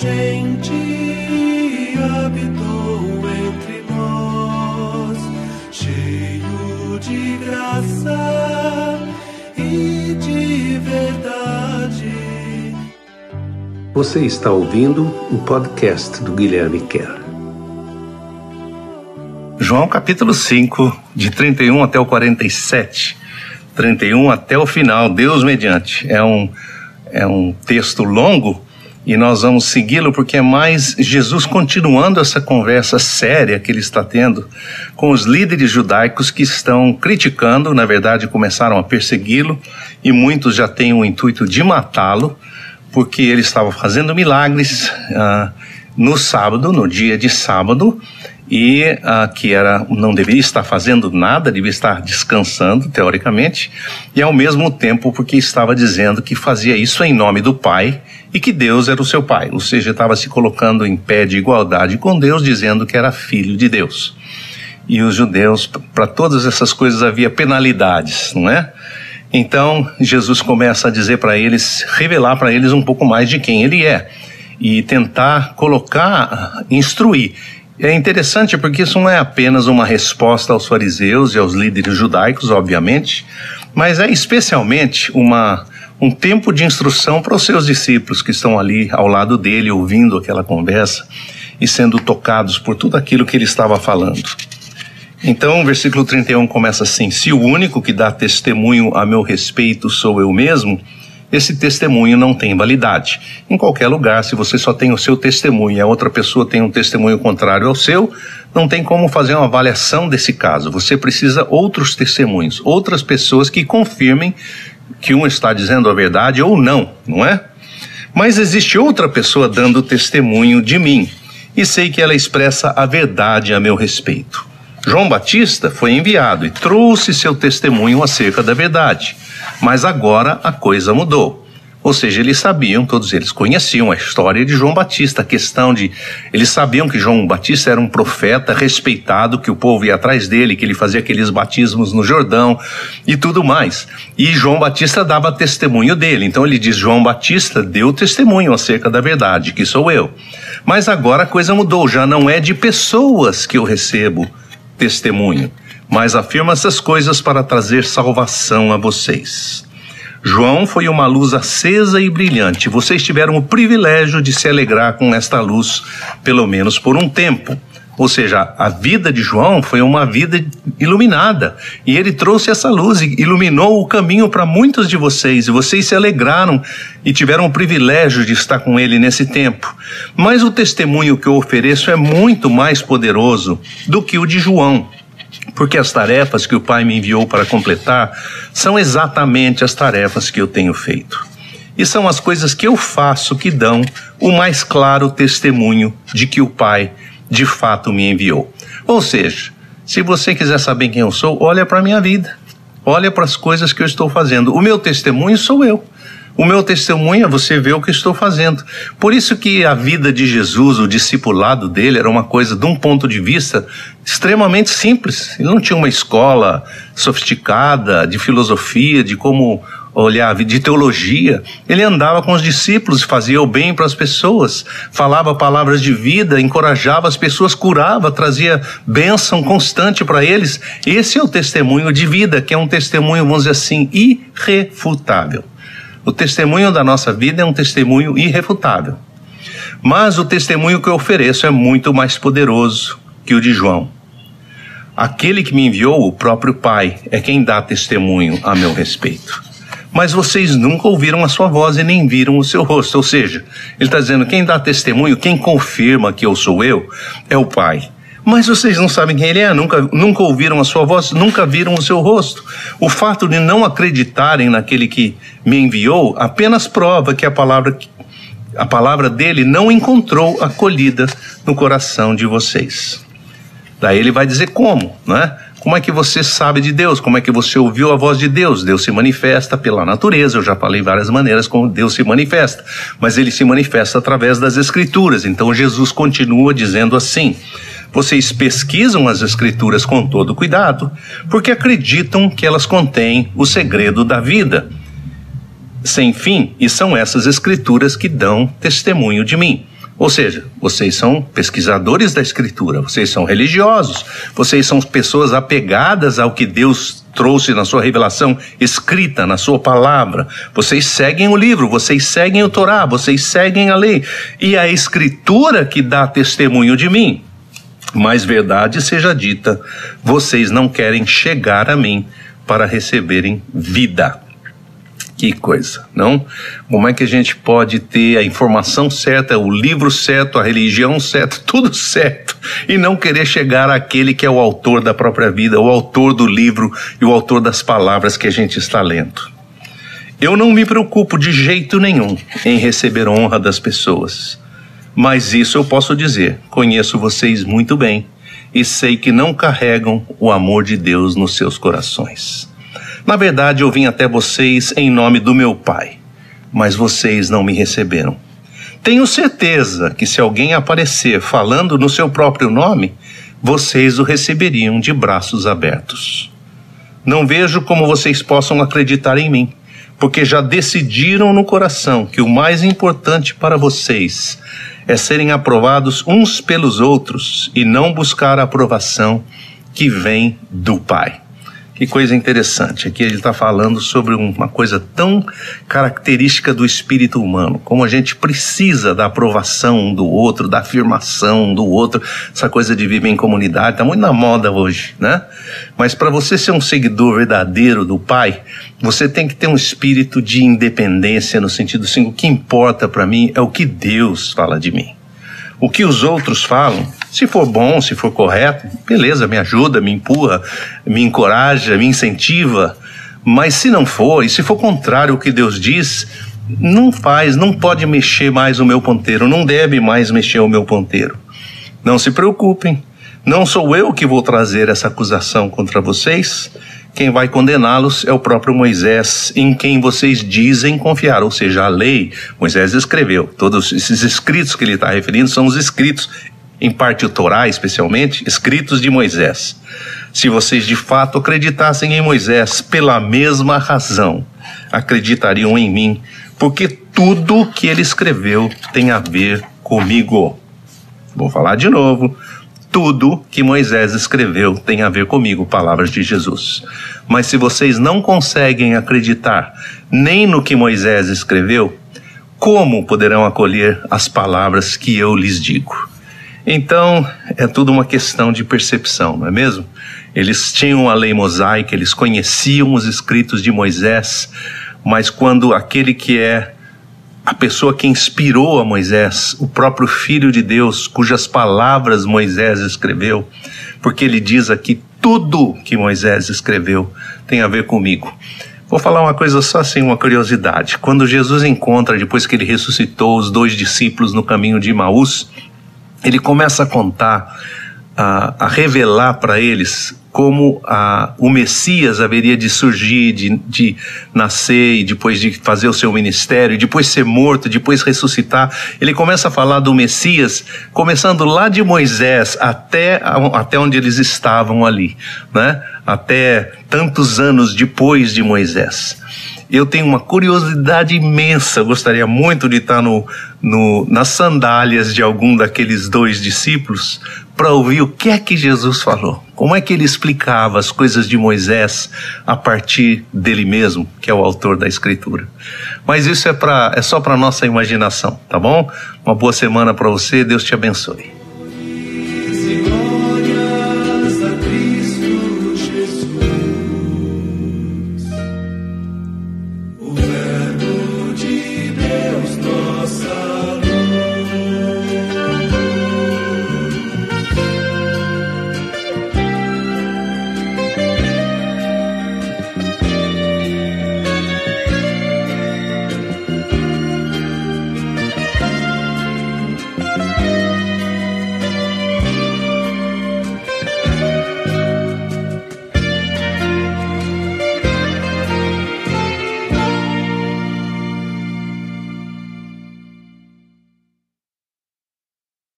gente habitou entre nós, cheio de graça e de verdade. Você está ouvindo o podcast do Guilherme Kerr. João capítulo 5, de 31 até o 47. 31 até o final, Deus mediante. É um, é um texto longo e nós vamos segui-lo porque é mais Jesus continuando essa conversa séria que ele está tendo com os líderes judaicos que estão criticando, na verdade começaram a persegui-lo e muitos já têm o intuito de matá-lo porque ele estava fazendo milagres ah, no sábado, no dia de sábado, e uh, que era não deveria estar fazendo nada, devia estar descansando teoricamente, e ao mesmo tempo porque estava dizendo que fazia isso em nome do Pai e que Deus era o seu Pai, ou seja, estava se colocando em pé de igualdade com Deus, dizendo que era filho de Deus. E os judeus, para todas essas coisas havia penalidades, não é? Então Jesus começa a dizer para eles, revelar para eles um pouco mais de quem ele é e tentar colocar, instruir é interessante porque isso não é apenas uma resposta aos fariseus e aos líderes judaicos, obviamente, mas é especialmente uma, um tempo de instrução para os seus discípulos que estão ali ao lado dele, ouvindo aquela conversa e sendo tocados por tudo aquilo que ele estava falando. Então, o versículo 31 começa assim: Se o único que dá testemunho a meu respeito sou eu mesmo, esse testemunho não tem validade. Em qualquer lugar, se você só tem o seu testemunho e a outra pessoa tem um testemunho contrário ao seu, não tem como fazer uma avaliação desse caso. Você precisa outros testemunhos, outras pessoas que confirmem que um está dizendo a verdade ou não, não é? Mas existe outra pessoa dando testemunho de mim e sei que ela expressa a verdade a meu respeito. João Batista foi enviado e trouxe seu testemunho acerca da verdade. Mas agora a coisa mudou. Ou seja, eles sabiam, todos eles conheciam a história de João Batista, a questão de. Eles sabiam que João Batista era um profeta respeitado, que o povo ia atrás dele, que ele fazia aqueles batismos no Jordão e tudo mais. E João Batista dava testemunho dele. Então ele diz: João Batista deu testemunho acerca da verdade, que sou eu. Mas agora a coisa mudou, já não é de pessoas que eu recebo testemunho mas afirma essas coisas para trazer salvação a vocês. João foi uma luz acesa e brilhante. Vocês tiveram o privilégio de se alegrar com esta luz, pelo menos por um tempo. Ou seja, a vida de João foi uma vida iluminada. E ele trouxe essa luz e iluminou o caminho para muitos de vocês. E vocês se alegraram e tiveram o privilégio de estar com ele nesse tempo. Mas o testemunho que eu ofereço é muito mais poderoso do que o de João porque as tarefas que o Pai me enviou para completar são exatamente as tarefas que eu tenho feito. E são as coisas que eu faço que dão o mais claro testemunho de que o Pai de fato me enviou. Ou seja, se você quiser saber quem eu sou, olha para a minha vida. Olha para as coisas que eu estou fazendo. O meu testemunho sou eu. O meu testemunho é você ver o que estou fazendo. Por isso que a vida de Jesus, o discipulado dele, era uma coisa, de um ponto de vista, extremamente simples. Ele não tinha uma escola sofisticada de filosofia, de como olhar, de teologia. Ele andava com os discípulos, fazia o bem para as pessoas, falava palavras de vida, encorajava as pessoas, curava, trazia bênção constante para eles. Esse é o testemunho de vida, que é um testemunho, vamos dizer assim, irrefutável. O testemunho da nossa vida é um testemunho irrefutável. Mas o testemunho que eu ofereço é muito mais poderoso que o de João. Aquele que me enviou, o próprio Pai, é quem dá testemunho a meu respeito. Mas vocês nunca ouviram a sua voz e nem viram o seu rosto. Ou seja, ele está dizendo: quem dá testemunho, quem confirma que eu sou eu, é o Pai. Mas vocês não sabem quem ele é, nunca, nunca ouviram a sua voz, nunca viram o seu rosto. O fato de não acreditarem naquele que me enviou apenas prova que a palavra, a palavra dele não encontrou acolhida no coração de vocês. Daí ele vai dizer como, né? Como é que você sabe de Deus? Como é que você ouviu a voz de Deus? Deus se manifesta pela natureza. Eu já falei várias maneiras como Deus se manifesta, mas ele se manifesta através das Escrituras. Então Jesus continua dizendo assim: vocês pesquisam as Escrituras com todo cuidado, porque acreditam que elas contêm o segredo da vida sem fim, e são essas Escrituras que dão testemunho de mim. Ou seja, vocês são pesquisadores da Escritura, vocês são religiosos, vocês são pessoas apegadas ao que Deus trouxe na sua revelação escrita, na sua palavra. Vocês seguem o livro, vocês seguem o Torá, vocês seguem a lei. E a Escritura que dá testemunho de mim. Mas verdade seja dita, vocês não querem chegar a mim para receberem vida. Que coisa, não? Como é que a gente pode ter a informação certa, o livro certo, a religião certa, tudo certo, e não querer chegar àquele que é o autor da própria vida, o autor do livro e o autor das palavras que a gente está lendo? Eu não me preocupo de jeito nenhum em receber honra das pessoas, mas isso eu posso dizer: conheço vocês muito bem e sei que não carregam o amor de Deus nos seus corações. Na verdade, eu vim até vocês em nome do meu Pai, mas vocês não me receberam. Tenho certeza que se alguém aparecer falando no seu próprio nome, vocês o receberiam de braços abertos. Não vejo como vocês possam acreditar em mim, porque já decidiram no coração que o mais importante para vocês é serem aprovados uns pelos outros e não buscar a aprovação que vem do Pai. Que coisa interessante. Aqui ele está falando sobre uma coisa tão característica do espírito humano, como a gente precisa da aprovação do outro, da afirmação do outro, essa coisa de viver em comunidade, está muito na moda hoje, né? Mas para você ser um seguidor verdadeiro do Pai, você tem que ter um espírito de independência, no sentido assim: o que importa para mim é o que Deus fala de mim. O que os outros falam, se for bom, se for correto, beleza, me ajuda, me empurra, me encoraja, me incentiva. Mas se não for, e se for contrário ao que Deus diz, não faz, não pode mexer mais o meu ponteiro, não deve mais mexer o meu ponteiro. Não se preocupem, não sou eu que vou trazer essa acusação contra vocês. Quem vai condená-los é o próprio Moisés, em quem vocês dizem confiar, ou seja, a lei. Moisés escreveu. Todos esses escritos que ele está referindo são os escritos, em parte o Torá especialmente, escritos de Moisés. Se vocês de fato acreditassem em Moisés pela mesma razão, acreditariam em mim, porque tudo que ele escreveu tem a ver comigo. Vou falar de novo tudo que Moisés escreveu tem a ver comigo, palavras de Jesus. Mas se vocês não conseguem acreditar nem no que Moisés escreveu, como poderão acolher as palavras que eu lhes digo? Então, é tudo uma questão de percepção, não é mesmo? Eles tinham a lei mosaica, eles conheciam os escritos de Moisés, mas quando aquele que é a pessoa que inspirou a Moisés, o próprio Filho de Deus, cujas palavras Moisés escreveu, porque ele diz aqui: tudo que Moisés escreveu tem a ver comigo. Vou falar uma coisa só assim, uma curiosidade. Quando Jesus encontra, depois que ele ressuscitou, os dois discípulos no caminho de Maús, ele começa a contar, a, a revelar para eles como a, o Messias haveria de surgir, de, de nascer e depois de fazer o seu ministério, depois ser morto, depois ressuscitar. Ele começa a falar do Messias, começando lá de Moisés até, até onde eles estavam ali, né? até tantos anos depois de Moisés eu tenho uma curiosidade imensa, gostaria muito de estar no, no, nas sandálias de algum daqueles dois discípulos para ouvir o que é que Jesus falou. Como é que ele explicava as coisas de Moisés a partir dele mesmo, que é o autor da Escritura. Mas isso é, pra, é só para nossa imaginação, tá bom? Uma boa semana para você, Deus te abençoe.